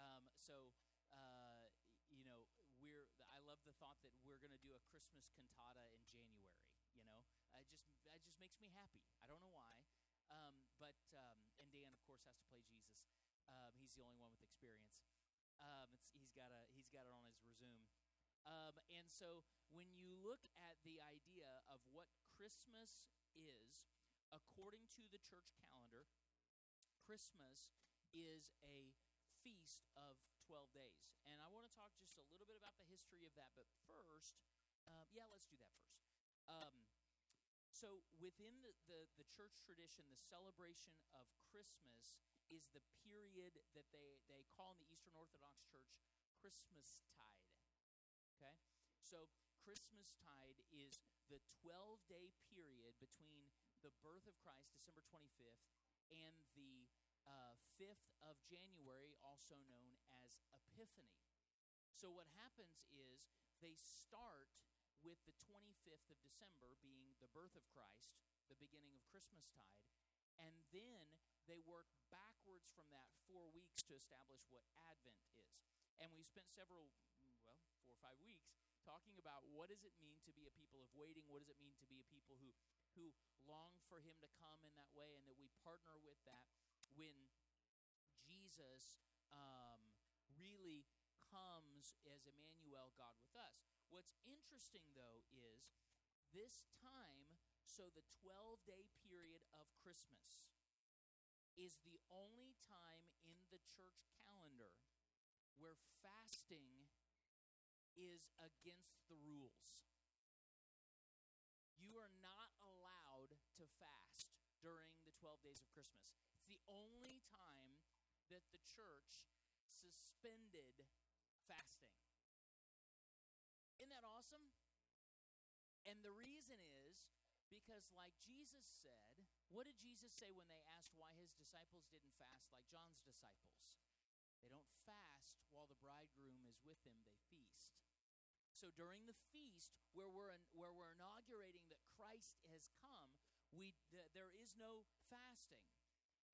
Um, so, uh, you know, we're, I love the thought that we're going to do a Christmas cantata in January. You know, it just, that just makes me happy. I don't know why. Um, but um, and Dan, of course, has to play Jesus. Um, he's the only one with experience. Um, he's got a he's got it on his resume. Um, and so when you look at the idea of what Christmas is, according to the church calendar, Christmas is a feast of 12 days. And I want to talk just a little bit about the history of that. But first, uh, yeah, let's do that first. Um, so within the, the, the church tradition, the celebration of Christmas is the period that they, they call in the Eastern Orthodox Church Christmas tide. Okay? So Christmas tide is the 12 day period between the birth of Christ, December 25th, and the uh, 5th of January, also known as Epiphany. So what happens is they start with the 25th of December being the birth of Christ, the beginning of Christmastide, and then they work backwards from that four weeks to establish what Advent is. And we spent several, well, four or five weeks talking about what does it mean to be a people of waiting, what does it mean to be a people who who long for him to come in that way, and that we partner with that when Jesus um, really comes as Emmanuel, God with us. What's interesting, though, is this time, so the 12 day period of Christmas is the only time in the church calendar where fasting is against the rules. You are not allowed to fast during the 12 days of Christmas. Only time that the church suspended fasting. Isn't that awesome? And the reason is because, like Jesus said, what did Jesus say when they asked why his disciples didn't fast like John's disciples? They don't fast while the bridegroom is with them, they feast. So during the feast, where we're, in, where we're inaugurating that Christ has come, we, th- there is no fasting.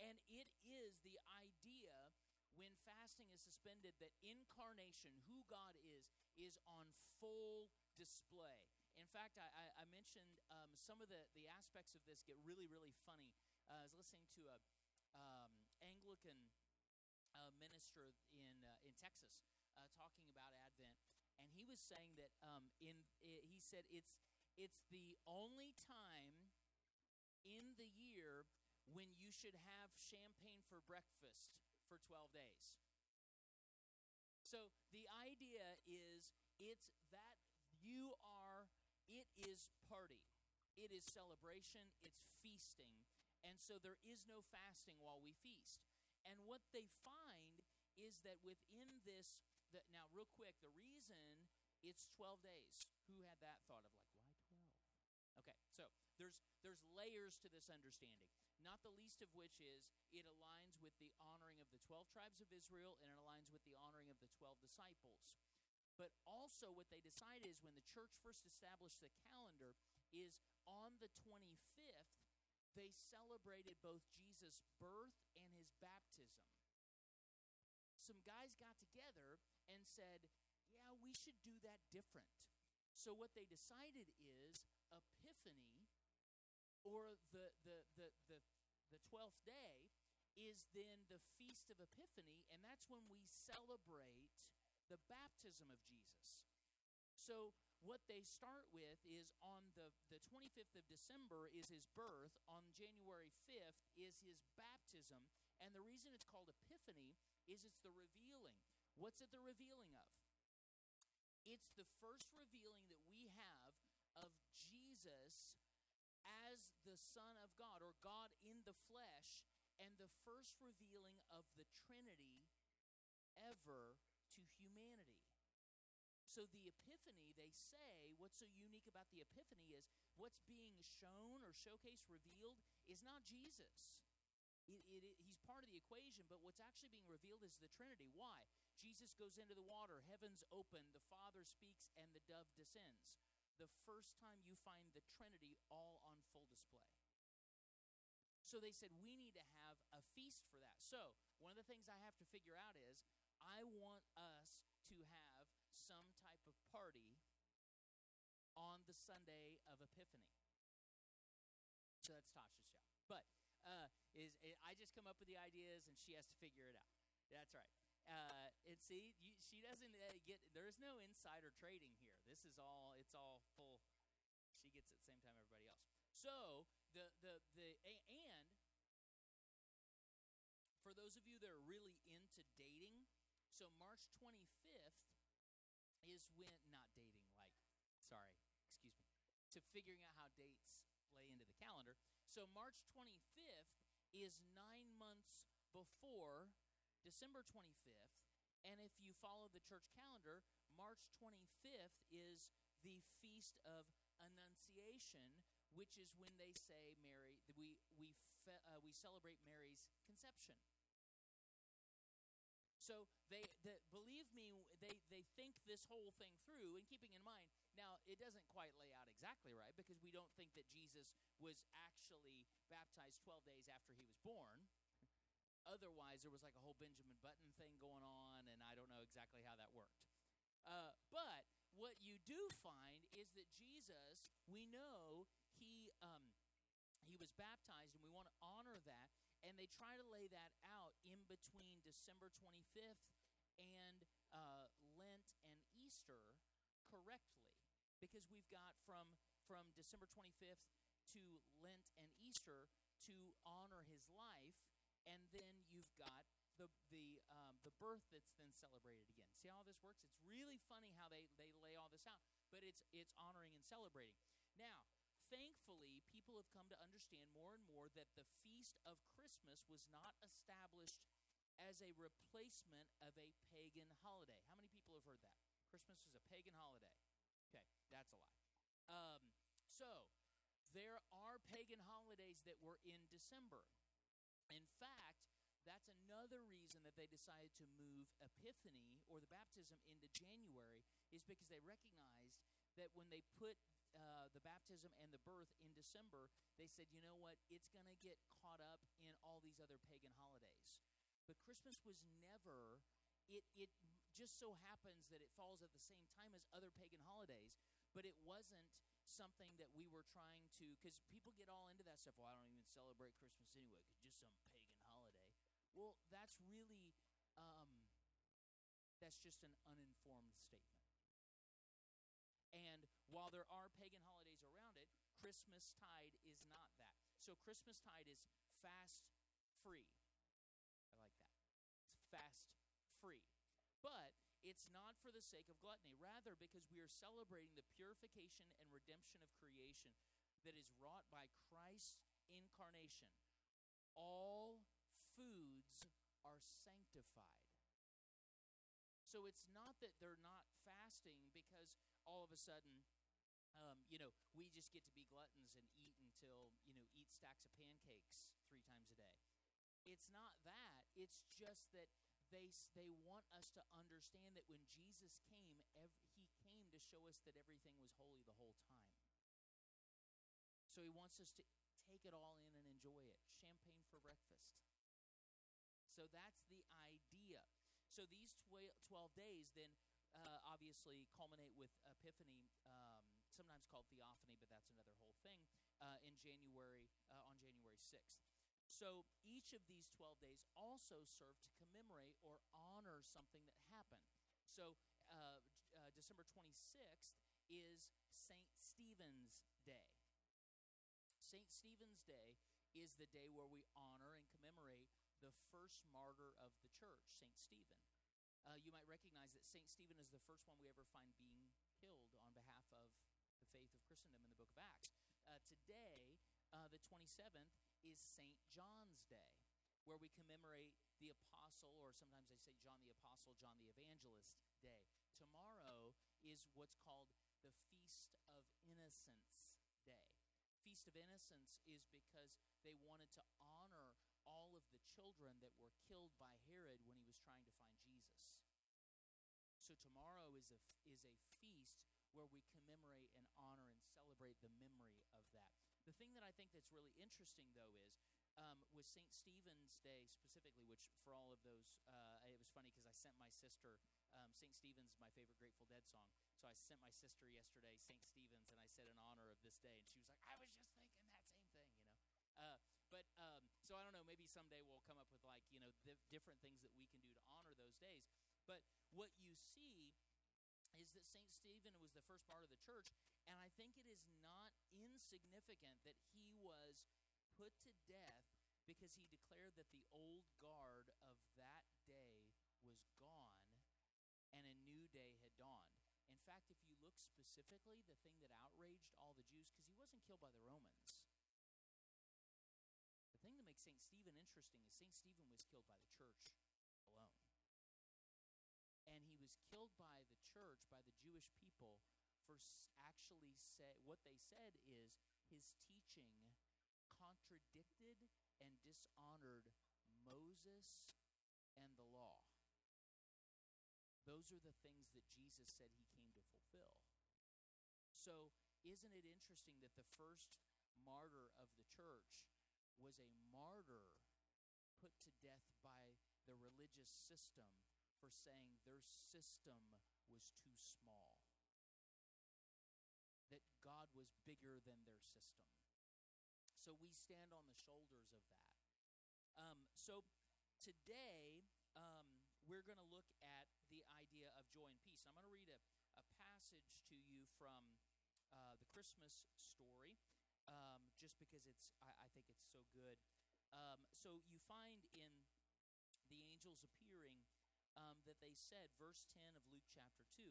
And it is the idea when fasting is suspended that incarnation, who God is, is on full display. In fact, I, I, mentioned um, some of the, the aspects of this get really, really funny. Uh, I was listening to a um, Anglican uh, minister in uh, in Texas uh, talking about Advent, and he was saying that um, in it, he said it's it's the only time in the year when you should have champagne for breakfast for 12 days. So the idea is it's that you are, it is party, it is celebration, it's feasting. And so there is no fasting while we feast. And what they find is that within this, that now, real quick, the reason it's 12 days. Who had that thought of like, why 12? Okay, so there's there's layers to this understanding. Not the least of which is it aligns with the honoring of the 12 tribes of Israel and it aligns with the honoring of the 12 disciples. But also what they decided is when the church first established the calendar is on the 25th they celebrated both Jesus' birth and his baptism. Some guys got together and said, "Yeah, we should do that different." So what they decided is Epiphany or the the the the, the 12th day is then the feast of epiphany and that's when we celebrate the baptism of jesus. So what they start with is on the, the 25th of december is his birth on january 5th is his baptism and the reason it's called epiphany is it's the revealing. What's it the revealing of? It's the first revealing that we have of jesus as the Son of God, or God in the flesh, and the first revealing of the Trinity ever to humanity. So, the Epiphany, they say, what's so unique about the Epiphany is what's being shown or showcased, revealed, is not Jesus. It, it, it, he's part of the equation, but what's actually being revealed is the Trinity. Why? Jesus goes into the water, heavens open, the Father speaks, and the dove descends. The first time you find the Trinity all on full display. So they said, we need to have a feast for that. So, one of the things I have to figure out is I want us to have some type of party on the Sunday of Epiphany. So that's Tasha's job. But uh, is I just come up with the ideas and she has to figure it out. That's right. Uh, and see, you, she doesn't uh, get. There is no insider trading here. This is all. It's all full. She gets it same time everybody else. So the the the and for those of you that are really into dating, so March 25th is when not dating like sorry, excuse me, to figuring out how dates lay into the calendar. So March 25th is 9 months before December 25th. And if you follow the church calendar, March 25th is the feast of Annunciation, which is when they say Mary we we fe, uh, we celebrate Mary's conception. So they, the, believe me, they, they think this whole thing through, and keeping in mind, now it doesn't quite lay out exactly right because we don't think that Jesus was actually baptized 12 days after he was born. Otherwise, there was like a whole Benjamin Button thing going on, and I don't know exactly how that worked. Uh, but what you do find is that Jesus, we know he um, he was baptized, and we want to honor that. And they try to lay that out in between December 25th and uh, Lent and Easter correctly, because we've got from from December 25th to Lent and Easter to honor his life, and then you've got the the um, the birth that's then celebrated again. See how this works? It's really funny how they they lay all this out, but it's it's honoring and celebrating. Now, thankfully, people have come to understand more and more that the feast of Christmas was not established as a replacement of a pagan holiday. How many people have heard that? Christmas is a pagan holiday. Okay, that's a lie. Um, so, there are pagan holidays that were in December. In fact, that's another reason that they decided to move Epiphany or the baptism into January, is because they recognized that when they put uh, the baptism and the birth in December, they said, you know what? It's going to get caught up in all these other pagan holidays. But Christmas was never. It it just so happens that it falls at the same time as other pagan holidays, but it wasn't something that we were trying to. Because people get all into that stuff. Well, I don't even celebrate Christmas anyway. Cause just some. Well, that's really. Um, that's just an uninformed statement. And while there are pagan holidays around it, Christmas tide is not that. So Christmas tide is fast free. I like that. It's fast free. But it's not for the sake of gluttony, rather, because we are celebrating the purification and redemption of creation that is wrought by Christ's incarnation. All foods are sanctified. So it's not that they're not fasting because all of a sudden um, you know, we just get to be gluttons and eat until, you know, eat stacks of pancakes three times a day. It's not that. It's just that they they want us to understand that when Jesus came, every, he came to show us that everything was holy the whole time. So he wants us to take it all in and enjoy it. Champagne for breakfast. So that's the idea. So these 12 days then uh, obviously culminate with Epiphany. Um, sometimes called Theophany, but that's another whole thing, uh, in January, uh, on January 6th. So each of these 12 days also serve to commemorate or honor something that happened. So uh, uh December 26th is St. Stephen's Day. St. Stephen's Day is the day where we honor and commemorate the first martyr of the church, St. Stephen. Uh, you might recognize that St. Stephen is the first one we ever find being killed on behalf of the faith of Christendom in the book of Acts. Uh, today, uh, the the 27th is St. John's Day, where we commemorate the apostle, or sometimes they say John the Apostle, John the Evangelist Day. Tomorrow is what's called the Feast of Innocents Day. Feast of Innocents is because they wanted to honor all of the children that were killed by Herod when he was trying to find Jesus. So tomorrow is a is a feast where we commemorate and honor and celebrate the memory of that. The thing that I think that's really interesting though is um, with St. Stephen's Day specifically, which for all of those, uh, it was funny because I sent my sister um, St. Stephen's, my favorite Grateful Dead song. So I sent my sister yesterday St. Stephen's, and I said in honor of this day, and she was like, "I was just thinking that same thing," you know. Uh, but um, so I don't know. Maybe someday we'll come up with like you know the different things that we can do to honor those days. But what you see is that St. Stephen was the first part of the church, and I think it is not insignificant that he was put to death because he declared that the old guard of that day was gone and a new day had dawned. In fact, if you look specifically, the thing that outraged all the Jews, because he wasn't killed by the Romans. St. Stephen interesting is St. Stephen was killed by the church alone. And he was killed by the church, by the Jewish people, for actually say what they said is his teaching contradicted and dishonored Moses and the law. Those are the things that Jesus said he came to fulfill. So, isn't it interesting that the first martyr of the church was a martyr put to death by the religious system for saying their system was too small? That God was bigger than their system. So we stand on the shoulders of that. Um, so today, um, we're going to look at the idea of joy and peace. I'm going to read a, a passage to you from uh, the Christmas story, um, just because it's I, I, think it's so good. Um, so you find in the angels appearing um, that they said, verse 10 of Luke chapter 2,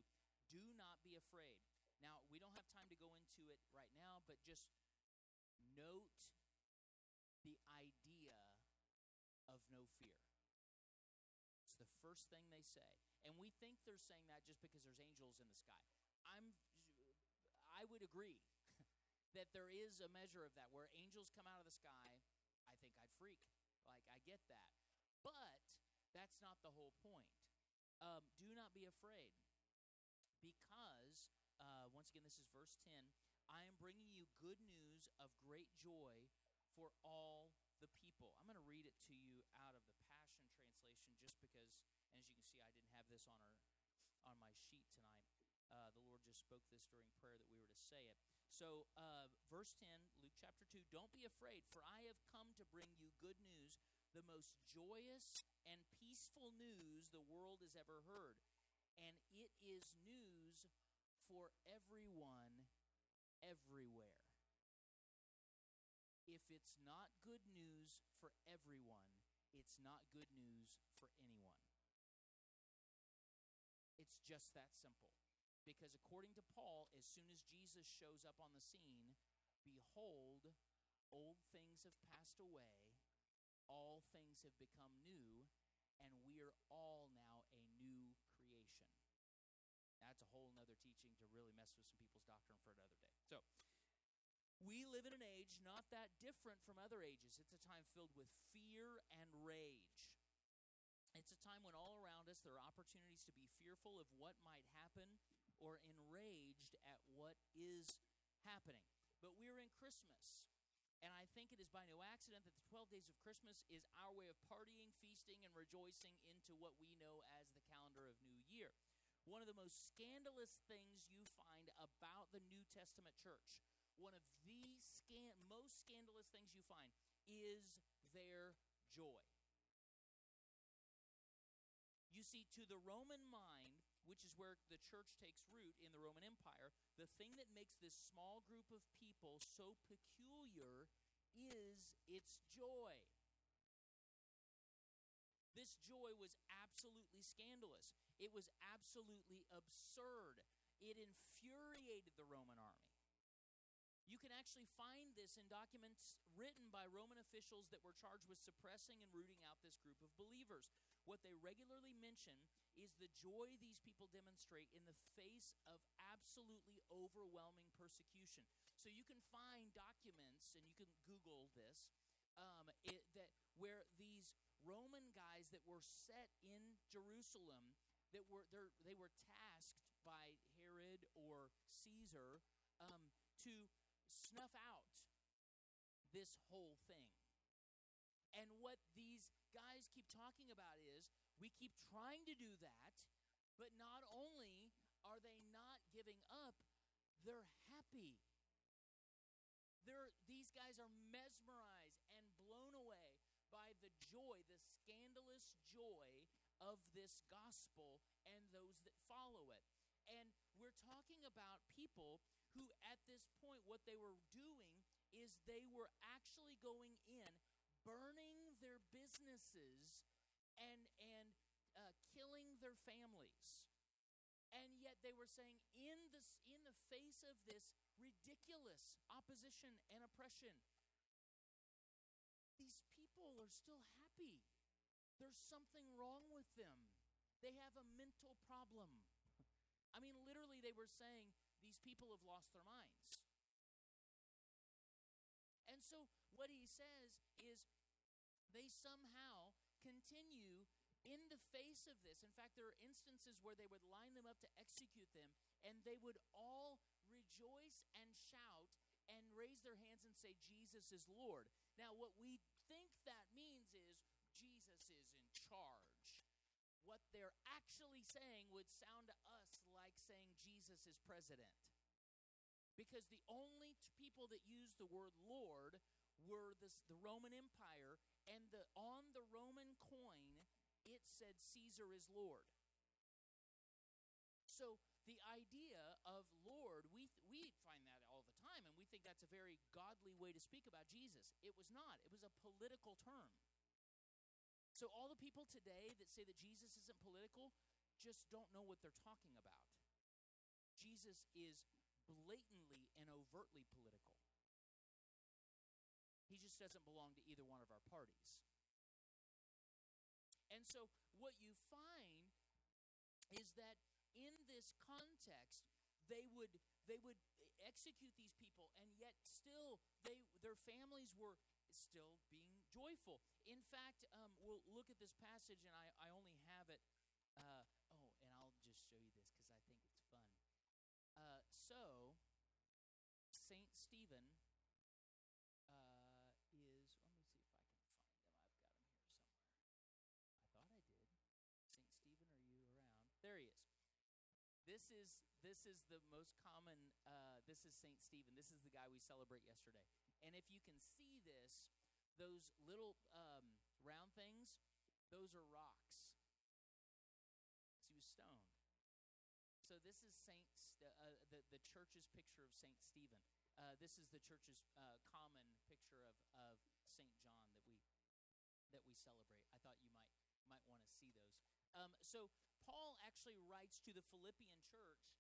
do not be afraid. Now, we don't have time to go into it right now, but just note the idea of no fear. It's the first thing they say. And we think they're saying that just because there's angels in the sky. I'm I would agree that there is a measure of that where angels come out of the sky, I think I'd freak. Like I get that. But that's not the whole point. Um, do not be afraid because uh, once again this is verse 10 I am bringing you good news of great joy for all the people. I'm going to read it to you out of the Passion Translation just because, and as you can see, I didn't have this on our on my sheet tonight. Uh, the Lord just spoke this during prayer that we were to say it. So, uh, verse 10, Luke chapter 2 Don't be afraid, for I have come to bring you good news, the most joyous and peaceful news the world has ever heard. And it is news for everyone everywhere. If it's not good news for everyone, it's not good news for anyone. It's just that simple. Because according to Paul, as soon as Jesus shows up on the scene, behold, old things have passed away, all things have become new, and we are all now a new creation. That's a whole nother teaching to really mess with some people's doctrine for another day. So, we live in an age not that different from other ages. It's a time filled with fear and rage. It's a time when all around us there are opportunities to be fearful of what might happen or enraged at what is happening. But we're in Christmas. And I think it is by no accident that the 12 days of Christmas is our way of partying, feasting, and rejoicing into what we know as the calendar of New Year. One of the most scandalous things you find about the New Testament church one of the scan- most scandalous things you find is their joy. You see, to the Roman mind, which is where the church takes root in the Roman Empire, the thing that makes this small group of people so peculiar is its joy. This joy was absolutely scandalous. It was absolutely absurd. It infuriated the Roman army. Actually find this in documents written by Roman officials that were charged with suppressing and rooting out this group of believers. What they regularly mention is the joy these people demonstrate in the face of absolutely overwhelming persecution. So you can find documents, and you can Google this, um, it, that where these Roman guys that were set in Jerusalem that were they were tasked by Herod or Caesar um, to snuff out this whole thing. And what these guys keep talking about is we keep trying to do that, but not only are they not giving up, they're happy. They're, these guys are mesmerized and blown away by the joy, the scandalous joy of this gospel and those that follow it. And we're talking about people who, at this point, what they were doing is they were actually going in, burning their businesses and, and uh, killing their families. And yet they were saying, in, this, in the face of this ridiculous opposition and oppression, these people are still happy. There's something wrong with them. They have a mental problem. I mean, literally, they were saying these people have lost their minds. And so, what he says is they somehow continue in the face of this. In fact, there are instances where they would line them up to execute them, and they would all rejoice and shout and raise their hands and say, Jesus is Lord. Now, what we think that means is Jesus is in charge. What they're actually saying would sound to us like saying Jesus is president. Because the only t- people that used the word Lord were this, the Roman Empire, and the, on the Roman coin, it said Caesar is Lord. So the idea of Lord, we, we find that all the time, and we think that's a very godly way to speak about Jesus. It was not, it was a political term. So all the people today that say that Jesus isn't political just don't know what they're talking about. Jesus is blatantly and overtly political. He just doesn't belong to either one of our parties. And so what you find is that in this context, they would they would execute these people and yet still they their families were still being joyful. In fact um, we'll look at this passage and i, I only have it uh, oh and i'll just show you this because i think it's fun. Uh, so saint stephen uh, is let me see if i can find him. I've got him here somewhere. I thought i did. Saint stephen are you around? There he is. This is this is the most common uh, this is saint stephen. This is the guy we celebrate yesterday. And if you can see this those little um, round things those are rocks. He was stoned. So this is saint uh, the, the church's picture of saint stephen. Uh, this is the church's uh, common picture of, of saint john that we that we celebrate. I thought you might might want to see those. Um, so Paul actually writes to the Philippian church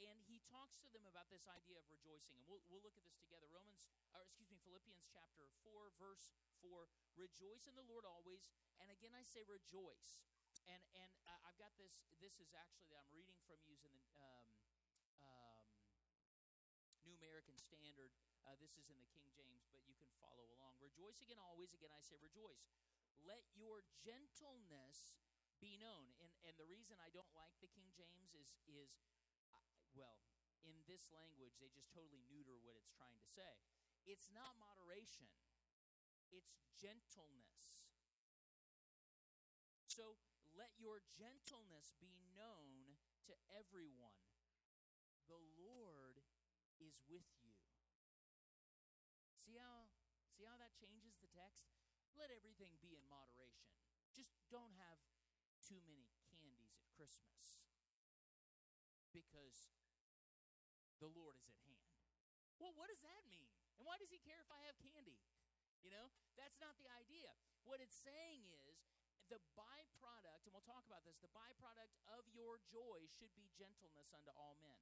and he talks to them about this idea of rejoicing. And we'll, we'll look at this together. Romans, or excuse me, Philippians chapter 4, verse 4. Rejoice in the Lord always. And again, I say rejoice. And, and uh, I've got this, this is actually that I'm reading from using the um, um, New American Standard. Uh, this is in the King James, but you can follow along. Rejoice again always. Again, I say rejoice. Let your gentleness be known. And and the reason I don't like the King James is is well, in this language they just totally neuter what it's trying to say. It's not moderation. It's gentleness. So let your gentleness be known to everyone. The Lord is with you. See how see how that changes the text? Let everything be in moderation. Just don't have too many candies at Christmas because the Lord is at hand. Well, what does that mean? And why does he care if I have candy? You know, that's not the idea. What it's saying is the byproduct, and we'll talk about this, the byproduct of your joy should be gentleness unto all men.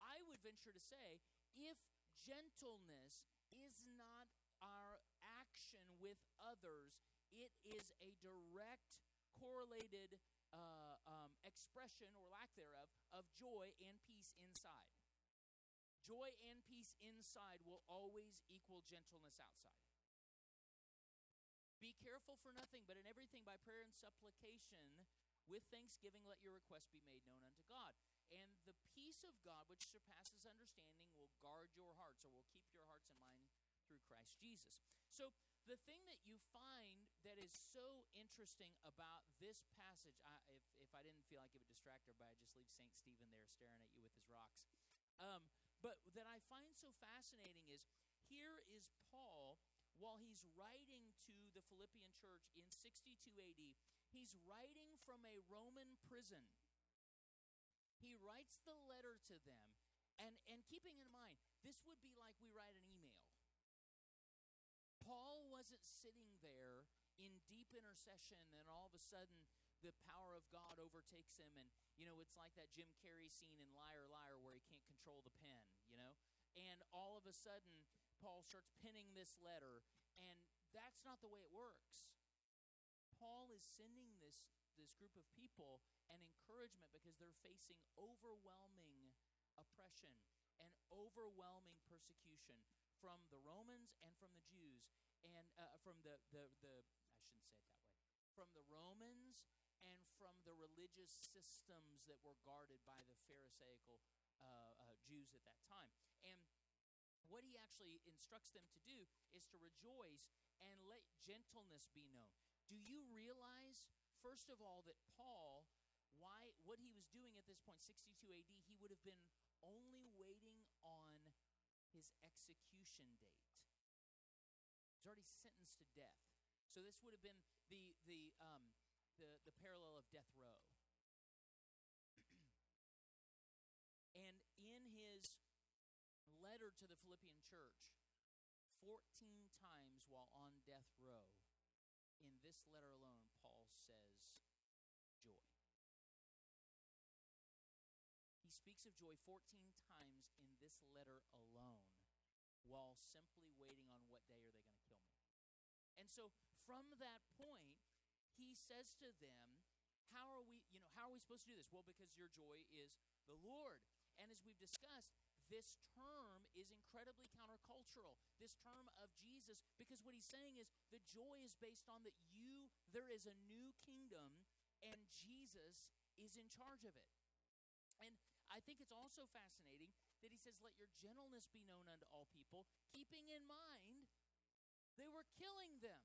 I would venture to say if gentleness is not our action with others, it is a direct correlated uh, um, expression or lack thereof of joy and peace inside. Joy and peace inside will always equal gentleness outside. Be careful for nothing, but in everything by prayer and supplication, with thanksgiving, let your request be made known unto God. And the peace of God, which surpasses understanding, will guard your hearts or will keep your hearts and mind through Christ Jesus. So, the thing that you find that is so interesting about this passage, I, if, if I didn't feel like it would distract everybody, I'd just leave St. Stephen there staring at you with his rocks. Um, but that I find so fascinating is here is Paul while he's writing to the Philippian church in 62 AD. He's writing from a Roman prison. He writes the letter to them, and, and keeping in mind, this would be like we write an email. Paul wasn't sitting there in deep intercession, and all of a sudden the power of God overtakes him, and you know it's like that Jim Carrey scene in Liar Liar where he can't control the pen, you know, and all of a sudden Paul starts penning this letter, and that's not the way it works. Paul is sending this this group of people an encouragement because they're facing overwhelming oppression and overwhelming persecution from the Romans and from the Jews and uh, from the, the the shouldn't say it that way from the Romans and from the religious systems that were guarded by the Pharisaical uh, uh, Jews at that time and what he actually instructs them to do is to rejoice and let gentleness be known. Do you realize, first of all, that Paul, why what he was doing at this point, 62 AD, he would have been only waiting on his execution date. He's already sentenced to death. So this would have been the the um, the, the parallel of death row. and in his letter to the Philippian church 14 times while on death row. In this letter alone, Paul says joy. He speaks of joy 14 times in this letter alone while simply waiting on what day are they going to. And so from that point, he says to them, how are we, you know, how are we supposed to do this? Well, because your joy is the Lord. And as we've discussed, this term is incredibly countercultural. This term of Jesus, because what he's saying is the joy is based on that you, there is a new kingdom and Jesus is in charge of it. And I think it's also fascinating that he says, Let your gentleness be known unto all people, keeping in mind they were killing them.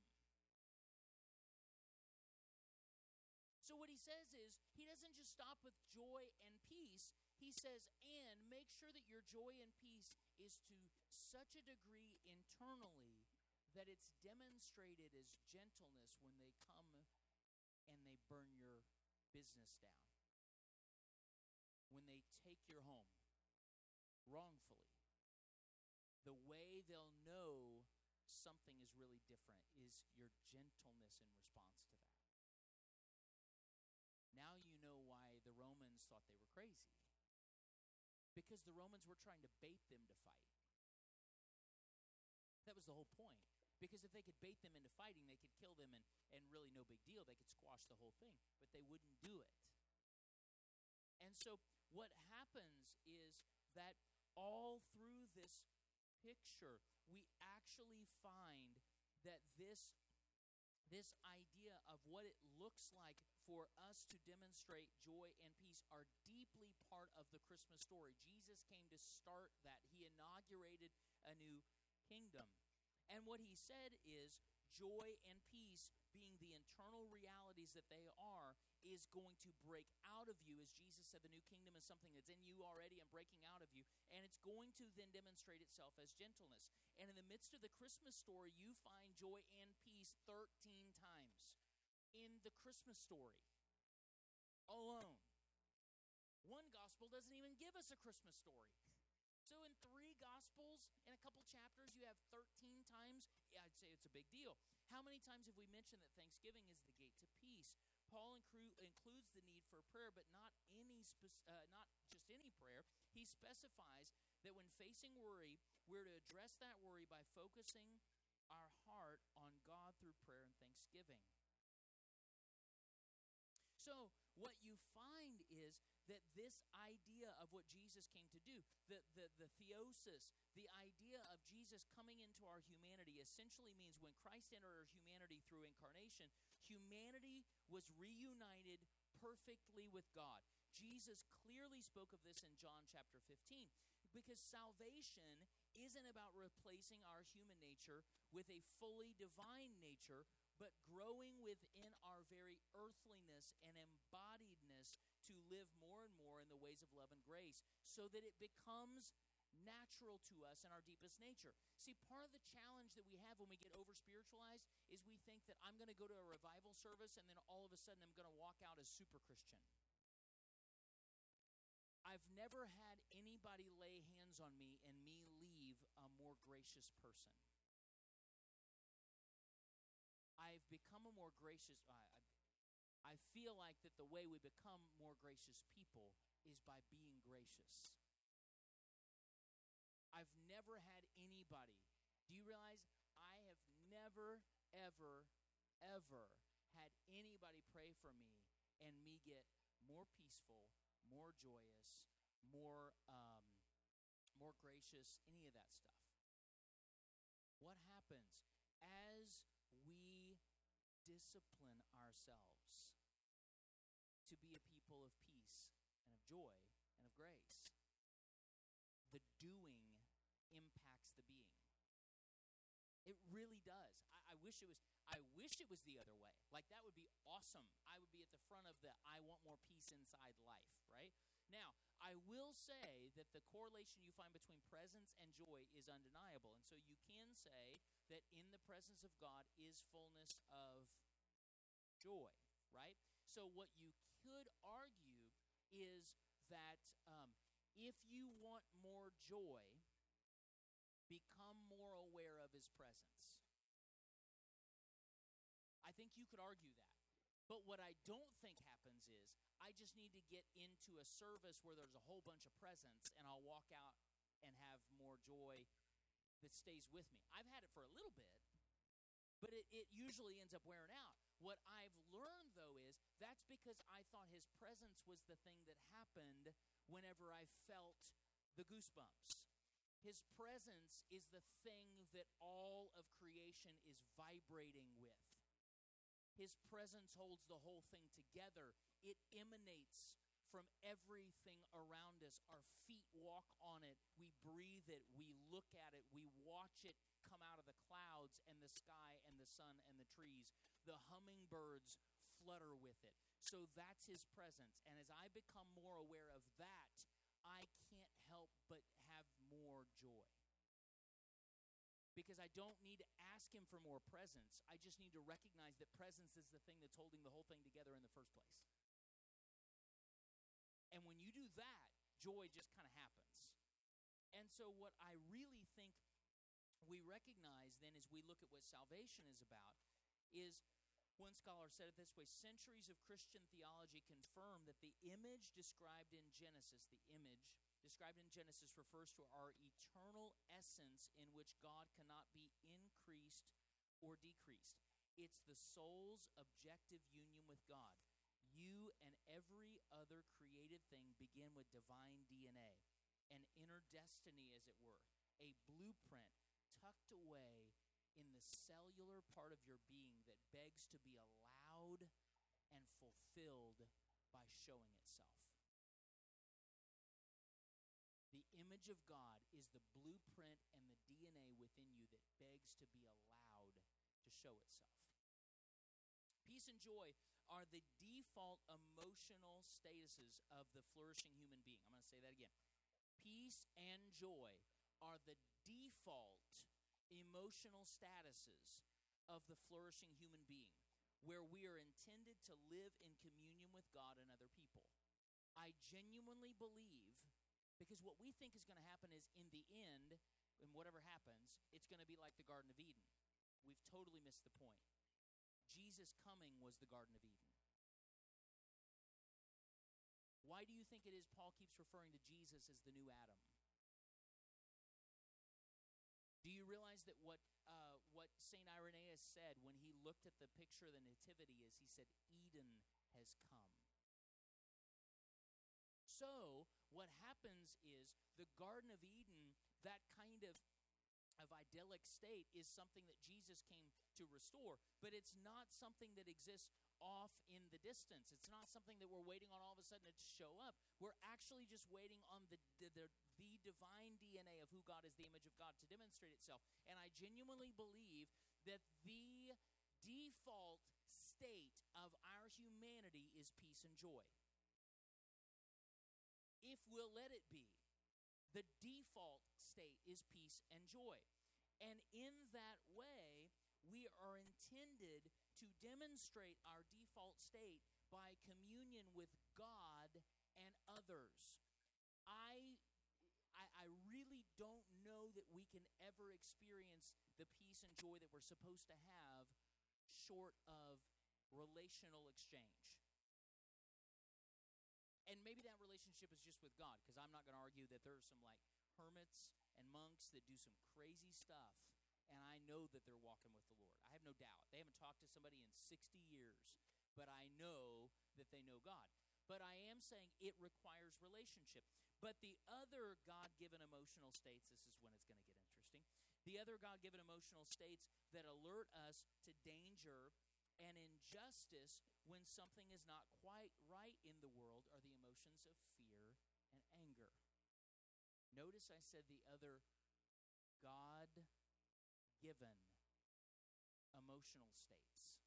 So, what he says is, he doesn't just stop with joy and peace. He says, and make sure that your joy and peace is to such a degree internally that it's demonstrated as gentleness when they come and they burn your business down. When they take your home wrongfully. The way they'll know something is really different is your gentleness in response to that. Now you know why the Romans thought they were crazy. Because the Romans were trying to bait them to fight. That was the whole point. Because if they could bait them into fighting, they could kill them and, and really no big deal. They could squash the whole thing, but they wouldn't do it. And so what happens is that all through this picture, we actually find that this this idea of what it looks like for us to demonstrate joy and peace are deeply part of the Christmas story. Jesus came to start that. He inaugurated a new kingdom. And what he said is joy and peace being the internal realities that they are is going to break out of you as Jesus said the new kingdom is something that's in you already and breaking out of you and it's going to then demonstrate itself as gentleness. And in the midst of the Christmas story you find joy and peace 13 times in the Christmas story alone. One gospel doesn't even give us a Christmas story. So in three gospels in a couple chapters you have 13 times? Yeah, I'd say it's a big deal. How many times have we mentioned that Thanksgiving is the gate to peace? Paul includes the need for prayer, but not any spe- uh, not just any prayer. He specifies that when facing worry, we're to address that worry by focusing our heart on God through prayer and thanksgiving. So, what you that this idea of what Jesus came to do, the, the, the theosis, the idea of Jesus coming into our humanity essentially means when Christ entered our humanity through incarnation, humanity was reunited perfectly with God. Jesus clearly spoke of this in John chapter 15 because salvation isn't about replacing our human nature with a fully divine nature, but growing within our very earthliness and embodiedness to live more and more in the ways of love and grace so that it becomes natural to us in our deepest nature. See, part of the challenge that we have when we get over spiritualized is we think that I'm going to go to a revival service and then all of a sudden I'm going to walk out as super Christian. I've never had anybody lay hands on me and me leave a more gracious person. I've become a more gracious. I feel like that the way we become more gracious people is by being gracious. I've never had anybody. Do you realize I have never, ever, ever had anybody pray for me and me get more peaceful, more joyous, more um, more gracious, any of that stuff. What happens as we discipline ourselves to be a people of peace and of joy and of grace? The doing impacts the being. It really does. I, I wish it was. I wish it was the other way. Like that would be awesome. I would be at the front of the I want more peace inside life, right? Now, I will say that the correlation you find between presence and joy is undeniable. And so you can say that in the presence of God is fullness of joy, right? So what you could argue is that um, if you want more joy, become more aware of his presence. I think you could argue that. But what I don't think happens is I just need to get into a service where there's a whole bunch of presence and I'll walk out and have more joy that stays with me. I've had it for a little bit, but it, it usually ends up wearing out. What I've learned, though, is that's because I thought his presence was the thing that happened whenever I felt the goosebumps. His presence is the thing that all of creation is vibrating with. His presence holds the whole thing together. It emanates from everything around us. Our feet walk on it. We breathe it. We look at it. We watch it come out of the clouds and the sky and the sun and the trees. The hummingbirds flutter with it. So that's his presence. And as I become more aware of that, I can't help but have more joy because I don't need to ask Him for more presence. I just need to recognize that presence is the thing that's holding the whole thing together in the first place. And when you do that, joy just kind of happens. And so, what I really think we recognize then as we look at what salvation is about is one scholar said it this way centuries of Christian theology confirm that the image described in Genesis, the image described in Genesis refers to our eternal essence in which God cannot be increased or decreased. It's the soul's objective union with God. You and every other created thing begin with divine DNA, an inner destiny, as it were, a blueprint tucked away in the cellular part of your being that begs to be allowed and fulfilled by showing itself. The image of God is the blueprint and the DNA within you that begs to be allowed to show itself. Peace and joy are the default emotional statuses of the flourishing human being. I'm going to say that again. Peace and joy are the default emotional statuses of the flourishing human being, where we are intended to live in communion with God and other people. I genuinely believe because what we think is going to happen is in the end, and whatever happens, it's going to be like the Garden of Eden. We've totally missed the point. Jesus coming was the Garden of Eden. Why do you think it is Paul keeps referring to Jesus as the new Adam? Do you realize that what uh, what Saint Irenaeus said when he looked at the picture of the Nativity is he said Eden has come. So what happens is the Garden of Eden, that kind of of idyllic state is something that Jesus came to restore, but it's not something that exists off in the distance. It's not something that we're waiting on all of a sudden to show up. We're actually just waiting on the, the, the, the divine DNA of who God is, the image of God, to demonstrate itself. And I genuinely believe that the default state of our humanity is peace and joy. If we'll let it be, the default state is peace and joy. And in that way, we are intended to demonstrate our default state by communion with God and others. I, I, I really don't know that we can ever experience the peace and joy that we're supposed to have short of relational exchange. And maybe that relationship is just with God, because I'm not going to argue that there are some like hermits and monks that do some crazy stuff, and I know that they're walking with the Lord. I have no doubt. They haven't talked to somebody in 60 years, but I know that they know God. But I am saying it requires relationship. But the other God given emotional states, this is when it's going to get interesting. The other God given emotional states that alert us to danger and injustice when something is not quite right in the world are the emotions of fear and anger. Notice I said the other God given emotional states.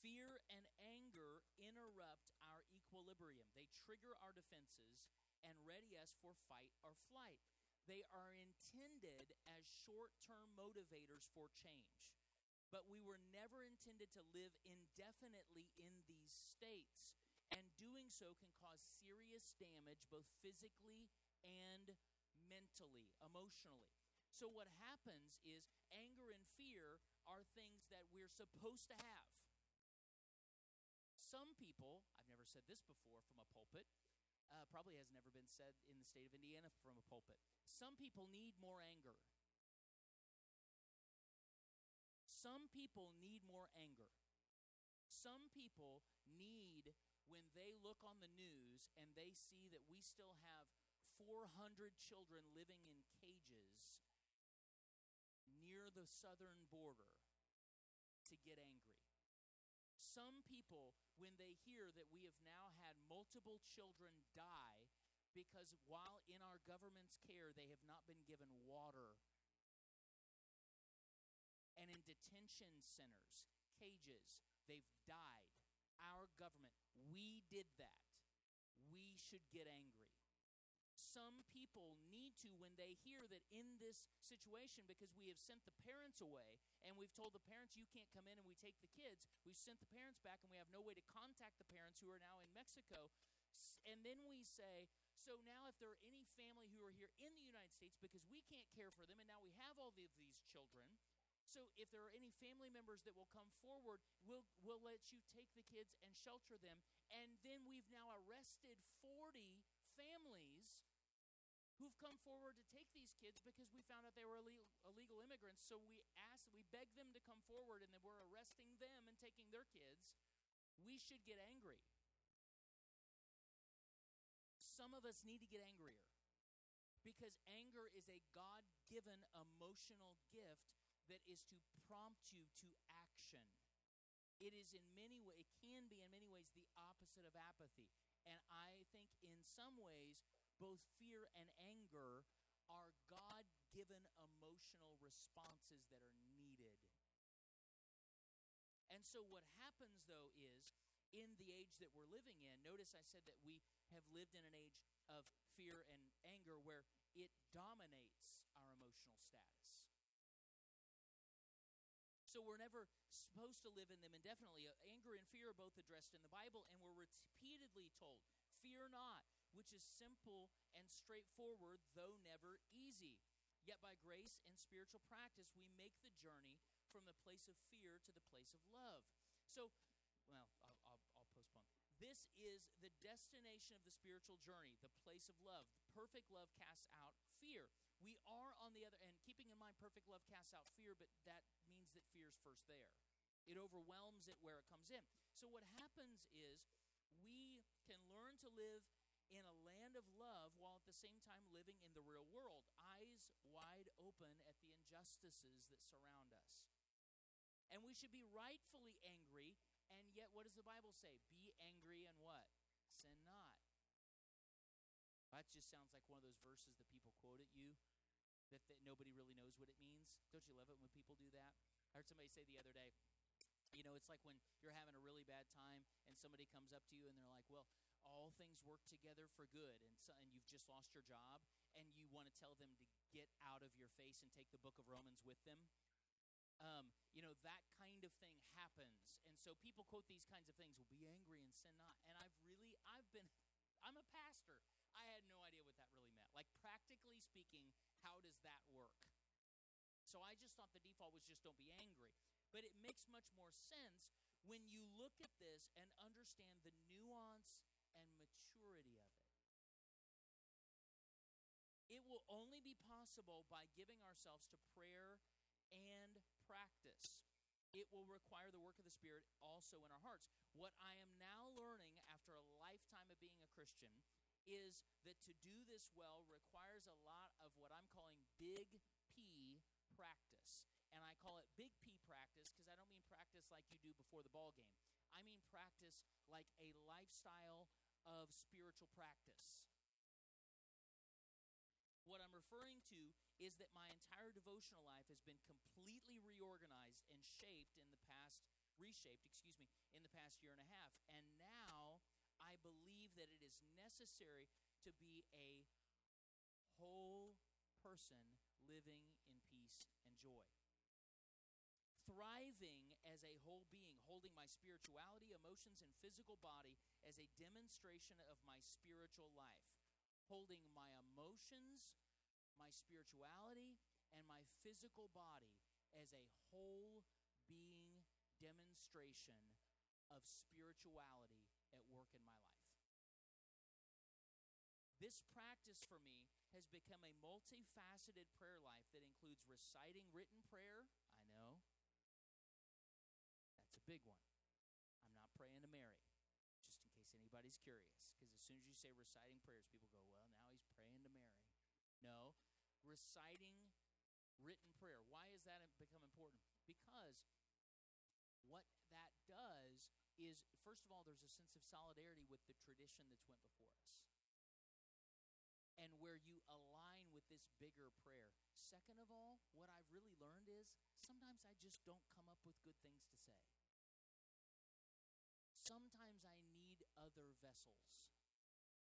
Fear and anger interrupt our equilibrium. They trigger our defenses and ready us for fight or flight. They are intended as short term motivators for change. But we were never intended to live indefinitely in these states doing so can cause serious damage both physically and mentally, emotionally. So, what happens is anger and fear are things that we're supposed to have. Some people, I've never said this before from a pulpit, uh, probably has never been said in the state of Indiana from a pulpit. Some people need more anger. Some people need more anger. Some people need when they look on the news and they see that we still have 400 children living in cages near the southern border to get angry. Some people, when they hear that we have now had multiple children die because while in our government's care they have not been given water, and in detention centers, cages, they've died. Our government we did that. We should get angry. Some people need to when they hear that in this situation, because we have sent the parents away and we've told the parents, you can't come in and we take the kids, we've sent the parents back and we have no way to contact the parents who are now in Mexico. And then we say, so now if there are any family who are here in the United States because we can't care for them and now we have all of these children, so if there are any family members that will come forward, we'll, we'll let you take the kids and shelter them. And then we've now arrested 40 families who've come forward to take these kids because we found out they were illegal, illegal immigrants. So we asked, we begged them to come forward, and then we're arresting them and taking their kids. We should get angry. Some of us need to get angrier because anger is a God given emotional gift that is to prompt you to action. It is in many ways, it can be in many ways the opposite of apathy. And I think in some ways, both fear and anger are God given emotional responses that are needed. And so, what happens though is in the age that we're living in, notice I said that we have lived in an age of fear and anger where it dominates our emotional status. So we're never supposed to live in them indefinitely. Uh, anger and fear are both addressed in the Bible, and we're repeatedly told, Fear not, which is simple and straightforward, though never easy. Yet by grace and spiritual practice, we make the journey from the place of fear to the place of love. So, well, I'll, I'll, I'll postpone. Is the destination of the spiritual journey, the place of love. Perfect love casts out fear. We are on the other end, keeping in mind perfect love casts out fear, but that means that fear is first there. It overwhelms it where it comes in. So, what happens is we can learn to live in a land of love while at the same time living in the real world, eyes wide open at the injustices that surround us. And we should be rightfully angry, and yet what does the Bible say? Be angry and what? Sin not. That just sounds like one of those verses that people quote at you that, that nobody really knows what it means. Don't you love it when people do that? I heard somebody say the other day, you know, it's like when you're having a really bad time and somebody comes up to you and they're like, well, all things work together for good and, so, and you've just lost your job and you want to tell them to get out of your face and take the book of Romans with them. Um, you know, that kind of thing happens. And so people quote these kinds of things, will be angry and sin not. And I've really, I've been, I'm a pastor. I had no idea what that really meant. Like, practically speaking, how does that work? So I just thought the default was just don't be angry. But it makes much more sense when you look at this and understand the nuance and maturity of it. It will only be possible by giving ourselves to prayer and practice. It will require the work of the Spirit also in our hearts. What I am now learning after a lifetime of being a Christian is that to do this well requires a lot of what I'm calling big P practice. And I call it big P practice because I don't mean practice like you do before the ball game. I mean practice like a lifestyle of spiritual practice. What I'm referring to is that my entire devotional life has been completely reorganized and shaped in the past, reshaped, excuse me, in the past year and a half. And now I believe that it is necessary to be a whole person living in peace and joy. Thriving as a whole being, holding my spirituality, emotions, and physical body as a demonstration of my spiritual life. Holding my emotions, my spirituality, and my physical body as a whole being demonstration of spirituality at work in my life. This practice for me has become a multifaceted prayer life that includes reciting written prayer. I know. That's a big one. I'm not praying to Mary, just in case anybody's curious. Because as soon as you say reciting prayers, people go, well, now he's praying to Mary. No, reciting written prayer. Why is that become important? Because what that does is, first of all, there's a sense of solidarity with the tradition that's went before us. And where you align with this bigger prayer. Second of all, what I've really learned is sometimes I just don't come up with good things to say. Sometimes I need other vessels.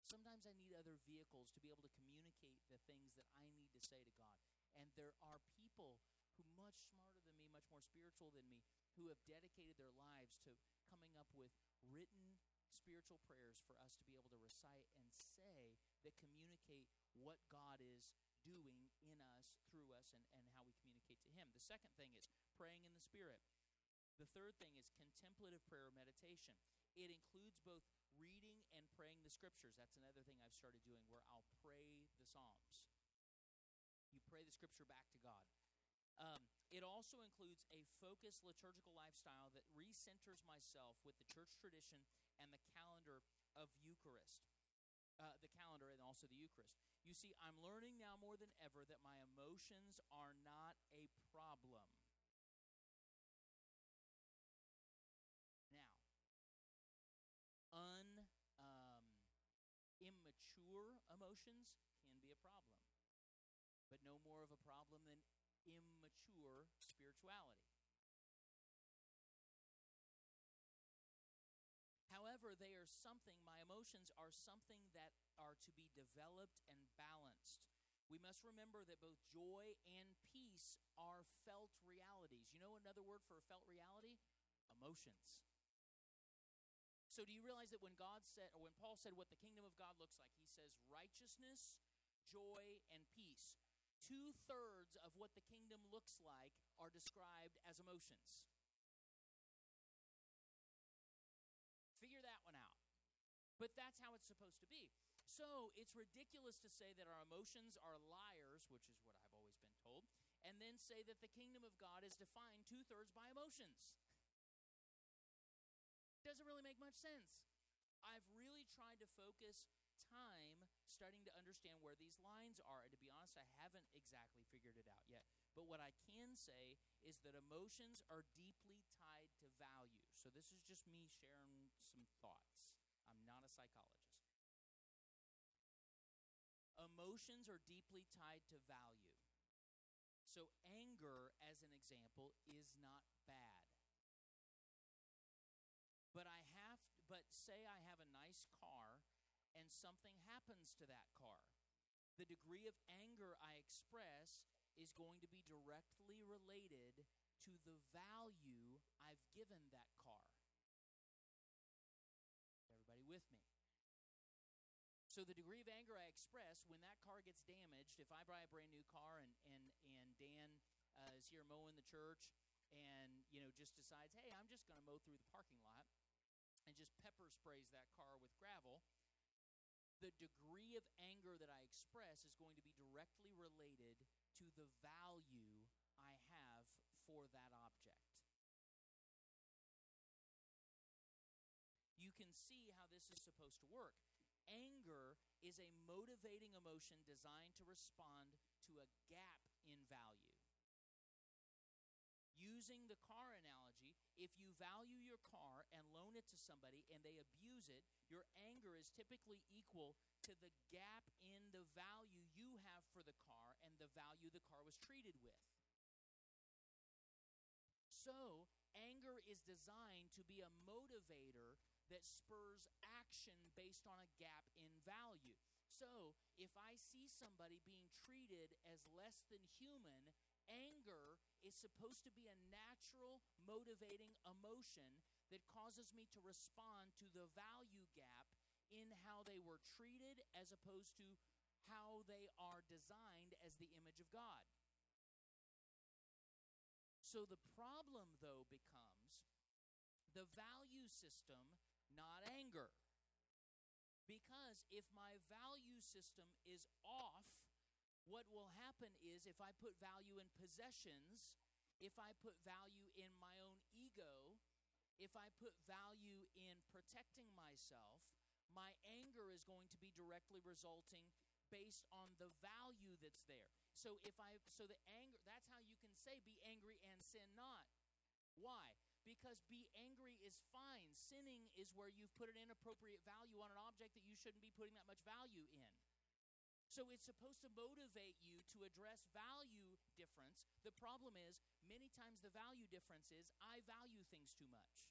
Sometimes I need other vehicles to be able to communicate the things that I need to say to God. And there are people who much smarter than me, much more spiritual than me, who have dedicated their lives to coming up with written spiritual prayers for us to be able to recite and say that communicate what God is doing in us, through us, and, and how we communicate to Him. The second thing is praying in the Spirit. The third thing is contemplative prayer or meditation. It includes both reading and praying the scriptures. That's another thing I've started doing where I'll pray the Psalms. The scripture back to God. Um, it also includes a focused liturgical lifestyle that recenters myself with the church tradition and the calendar of Eucharist. Uh, the calendar and also the Eucharist. You see, I'm learning now more than ever that my emotions are not a problem. Now, un, um, immature emotions can be a problem, but no more of a problem than immature spirituality. However, they are something, my emotions are something that are to be developed and balanced. We must remember that both joy and peace are felt realities. You know another word for a felt reality? Emotions. So, do you realize that when God said, or when Paul said what the kingdom of God looks like, he says righteousness, joy, and peace. Two thirds of what the kingdom looks like are described as emotions. Figure that one out. But that's how it's supposed to be. So it's ridiculous to say that our emotions are liars, which is what I've always been told, and then say that the kingdom of God is defined two thirds by emotions. Doesn't really make much sense. I've really tried to focus time starting to understand where these lines are. And to be honest, I haven't exactly figured it out yet. But what I can say is that emotions are deeply tied to value. So this is just me sharing some thoughts. I'm not a psychologist. Emotions are deeply tied to value. So anger, as an example, is not bad. But I have but say I have a nice car and something happens to that car. The degree of anger I express is going to be directly related to the value I've given that car. Everybody with me? So the degree of anger I express when that car gets damaged, if I buy a brand new car and and and Dan uh, is here mowing the church and you know just decides, hey, I'm just going to mow through the parking lot and just pepper sprays that car with gravel, the degree of anger that I express is going to be directly related to the value I have for that object. You can see how this is supposed to work. Anger is a motivating emotion designed to respond to a gap in value. Using the car analogy, if you value your car and loan it to somebody and they abuse it, your anger is typically equal to the gap in the value you have for the car and the value the car was treated with. So, anger is designed to be a motivator that spurs action based on a gap in value. So, if I see somebody being treated as less than human, anger is supposed to be a natural motivating emotion that causes me to respond to the value gap in how they were treated as opposed to how they are designed as the image of God. So the problem, though, becomes the value system, not anger. Because if my value system is off, what will happen is if I put value in possessions, if I put value in my own ego, if I put value in protecting myself, my anger is going to be directly resulting based on the value that's there. So if I so the anger that's how you can say be angry and sin not. Why? Because be angry is fine. Sinning is where you've put an inappropriate value on an object that you shouldn't be putting that much value in. So it's supposed to motivate you to address value difference. The problem is, many times the value difference is I value things too much.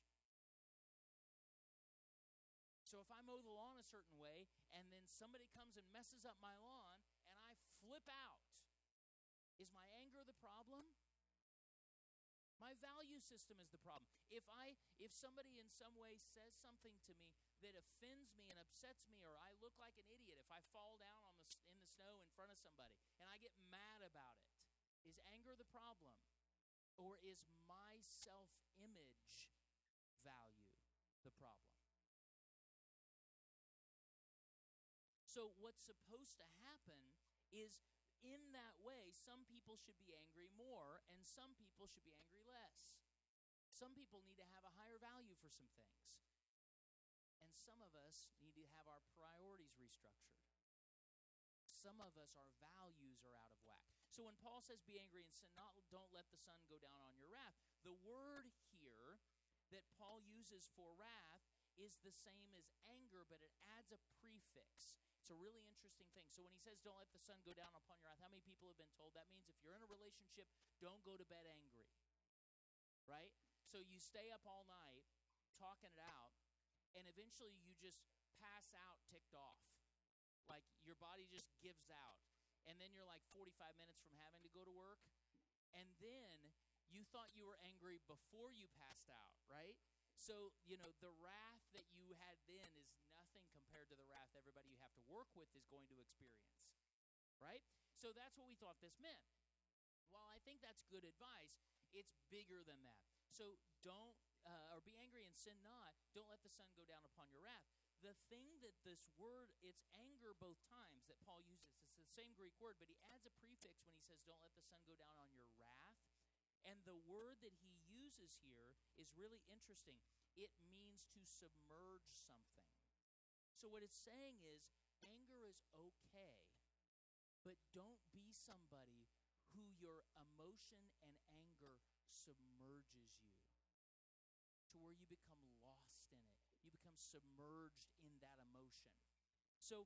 So if I mow the lawn a certain way and then somebody comes and messes up my lawn and I flip out, is my anger the problem? My value system is the problem. If I if somebody in some way says something to me that offends me and upsets me or I look like an idiot, if I fall down on the in the snow in front of somebody and I get mad about it, is anger the problem? Or is my self-image value the problem? So what's supposed to happen is in that way, some people should be angry more and some people should be angry less. Some people need to have a higher value for some things. And some of us need to have our priorities restructured. Some of us, our values are out of whack. So when Paul says be angry and sin not, don't let the sun go down on your wrath, the word here that Paul uses for wrath is the same as anger, but it adds a prefix. It's a really interesting thing. So when he says, don't let the sun go down upon your wrath, how many people have been told that means if you're in a relationship, don't go to bed angry? Right? So you stay up all night talking it out, and eventually you just pass out ticked off. Like your body just gives out. And then you're like 45 minutes from having to go to work. And then you thought you were angry before you passed out, right? So, you know, the wrath that you had then is nothing compared to the wrath everybody you have to work with is going to experience. right? So that's what we thought this meant. While I think that's good advice, it's bigger than that. So don't, uh, or be angry and sin not. Don't let the sun go down upon your wrath. The thing that this word, it's anger both times that Paul uses. It's the same Greek word, but he adds a prefix when he says, don't let the sun go down on your wrath. And the word that he uses here is really interesting. It means to submerge something. So, what it's saying is anger is okay, but don't be somebody who your emotion and anger submerges you to where you become lost in it. You become submerged in that emotion. So,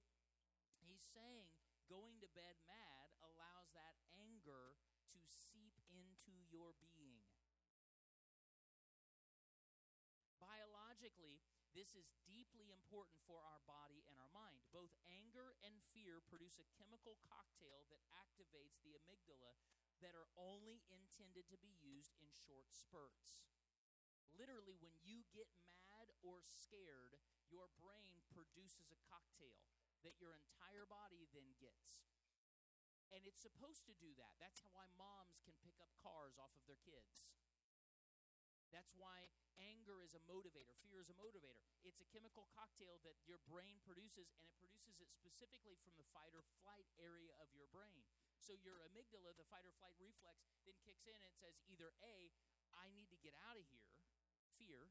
he's saying going to bed mad allows that anger Biologically, this is deeply important for our body and our mind. Both anger and fear produce a chemical cocktail that activates the amygdala that are only intended to be used in short spurts. Literally, when you get mad or scared, your brain produces a cocktail that your entire body then gets. And it's supposed to do that. That's how why moms can pick up cars off of their kids. That's why anger is a motivator, fear is a motivator. It's a chemical cocktail that your brain produces, and it produces it specifically from the fight or flight area of your brain. So your amygdala, the fight or flight reflex, then kicks in and says either A, I need to get out of here, fear,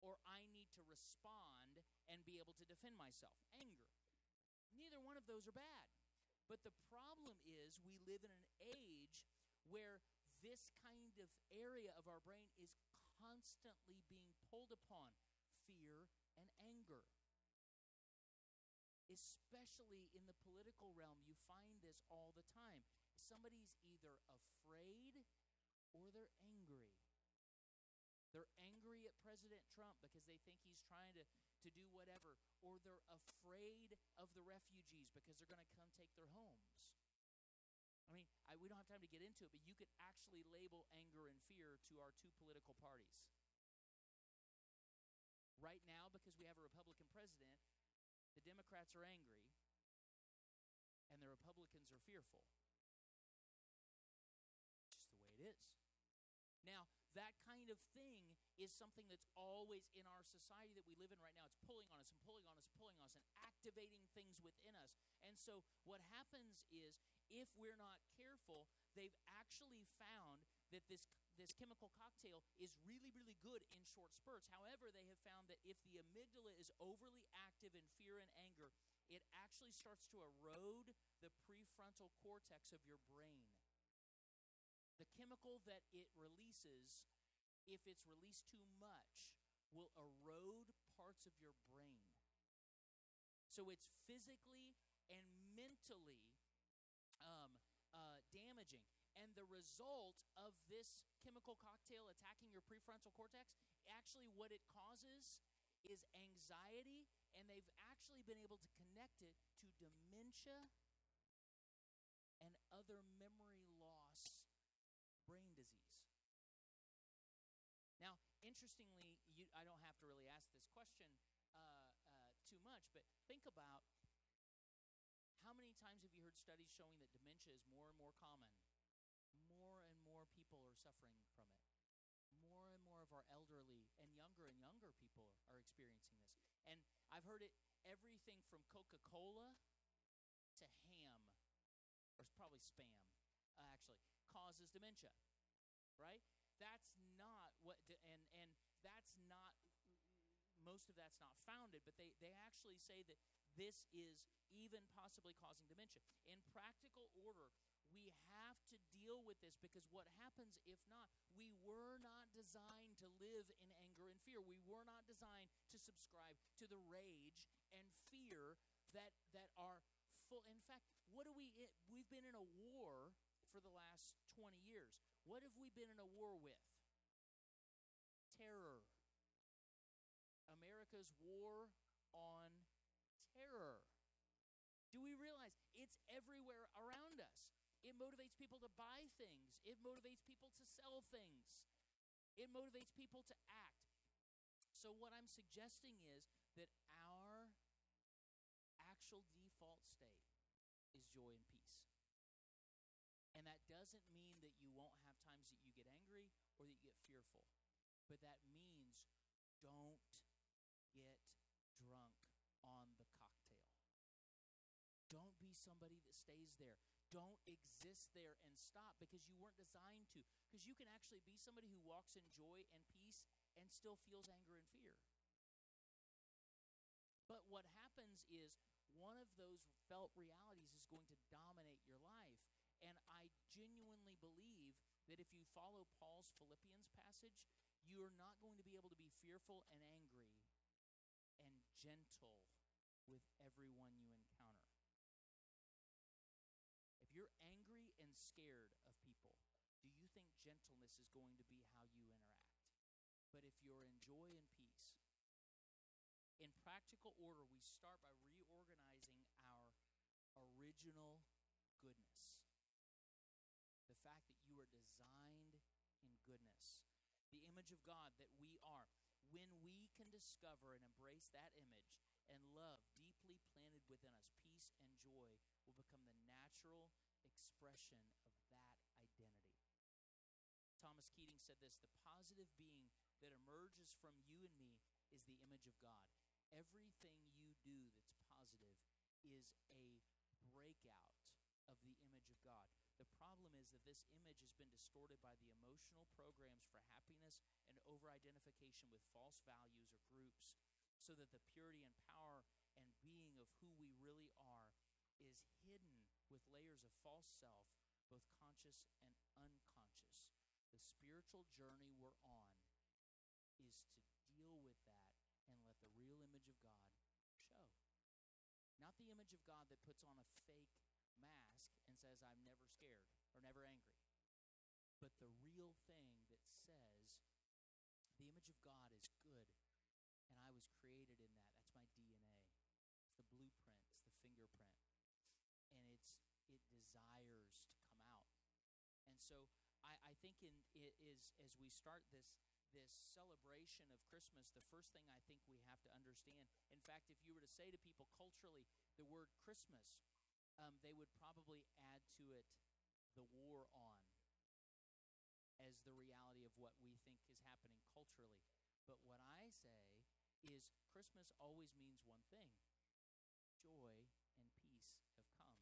or I need to respond and be able to defend myself, anger. Neither one of those are bad. But the problem is we live in an age where this kind of area of our brain is constantly being pulled upon fear and anger. Especially in the political realm, you find this all the time. Somebody's either afraid or they're angry. They're angry at President Trump because they think he's trying to, to do whatever, or they're afraid of the refugees because they're going to come take their homes. I mean, I, we don't have time to get into it, but you could actually label anger and fear to our two political parties. Right now, because we have a Republican president, the Democrats are angry and the Republicans are fearful. Just the way it is. Now, that kind of thing is something that's always in our society that we live in right now. It's pulling on us and pulling on us, pulling on us, and activating things within us. And so, what happens is, if we're not careful, they've actually found that this this chemical cocktail is really really good in short spurts. However, they have found that if the amygdala is overly active in fear and anger, it actually starts to erode the prefrontal cortex of your brain. The chemical that it releases if it's released too much, will erode parts of your brain. So it's physically and mentally um, uh, damaging. And the result of this chemical cocktail attacking your prefrontal cortex, actually, what it causes is anxiety, and they've actually been able to connect it to dementia and other memory loss brain disease. Interestingly, you, I don't have to really ask this question uh, uh, too much, but think about how many times have you heard studies showing that dementia is more and more common? More and more people are suffering from it. More and more of our elderly and younger and younger people are experiencing this. And I've heard it everything from Coca Cola to ham, or probably spam, uh, actually, causes dementia, right? That's not what, and and that's not most of that's not founded, but they, they actually say that this is even possibly causing dementia. In practical order, we have to deal with this because what happens if not? We were not designed to live in anger and fear. We were not designed to subscribe to the rage and fear that that are full. In fact, what do we we've been in a war for the last 20 years. What have we been in a war with? Terror. America's war on terror. Do we realize it's everywhere around us? It motivates people to buy things, it motivates people to sell things, it motivates people to act. So, what I'm suggesting is that our actual default state is joy and peace. And that doesn't mean have times that you get angry or that you get fearful, but that means don't get drunk on the cocktail. Don't be somebody that stays there. Don't exist there and stop because you weren't designed to. Because you can actually be somebody who walks in joy and peace and still feels anger and fear. But what happens is one of those felt realities is going to dominate your life. And I genuinely believe that if you follow Paul's Philippians passage, you are not going to be able to be fearful and angry and gentle with everyone you encounter. If you're angry and scared of people, do you think gentleness is going to be how you interact? But if you're in joy and peace, in practical order, we start by reorganizing our original goodness. The fact that you are designed in goodness, the image of God that we are. When we can discover and embrace that image and love deeply planted within us, peace and joy will become the natural expression of that identity. Thomas Keating said this the positive being that emerges from you and me is the image of God. Everything you do that's positive is a breakout of the image of God. The problem is that this image has been distorted by the emotional programs for happiness and over identification with false values or groups, so that the purity and power and being of who we really are is hidden with layers of false self, both conscious and unconscious. The spiritual journey we're on is to deal with that and let the real image of God show. Not the image of God that puts on a fake mask and says, I'm never scared or never angry, but the real thing that says, the image of God is good and I was created in that. That's my DNA. It's the blueprint, it's the fingerprint. And it's it desires to come out. And so I, I think in it is as we start this this celebration of Christmas, the first thing I think we have to understand. In fact, if you were to say to people culturally the word Christmas, um, they would probably add to it the war on as the reality of what we think is happening culturally. But what I say is Christmas always means one thing joy and peace have come.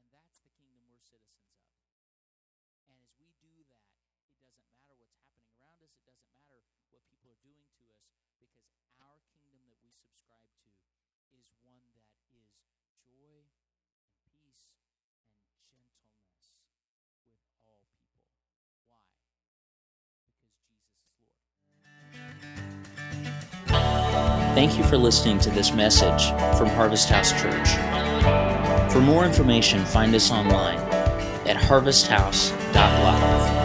And that's the kingdom we're citizens of. And as we do that, it doesn't matter what's happening around us, it doesn't matter what people are doing to us, because our kingdom that we subscribe to is one that is joy Thank you for listening to this message from Harvest House Church. For more information, find us online at harvesthouse.live.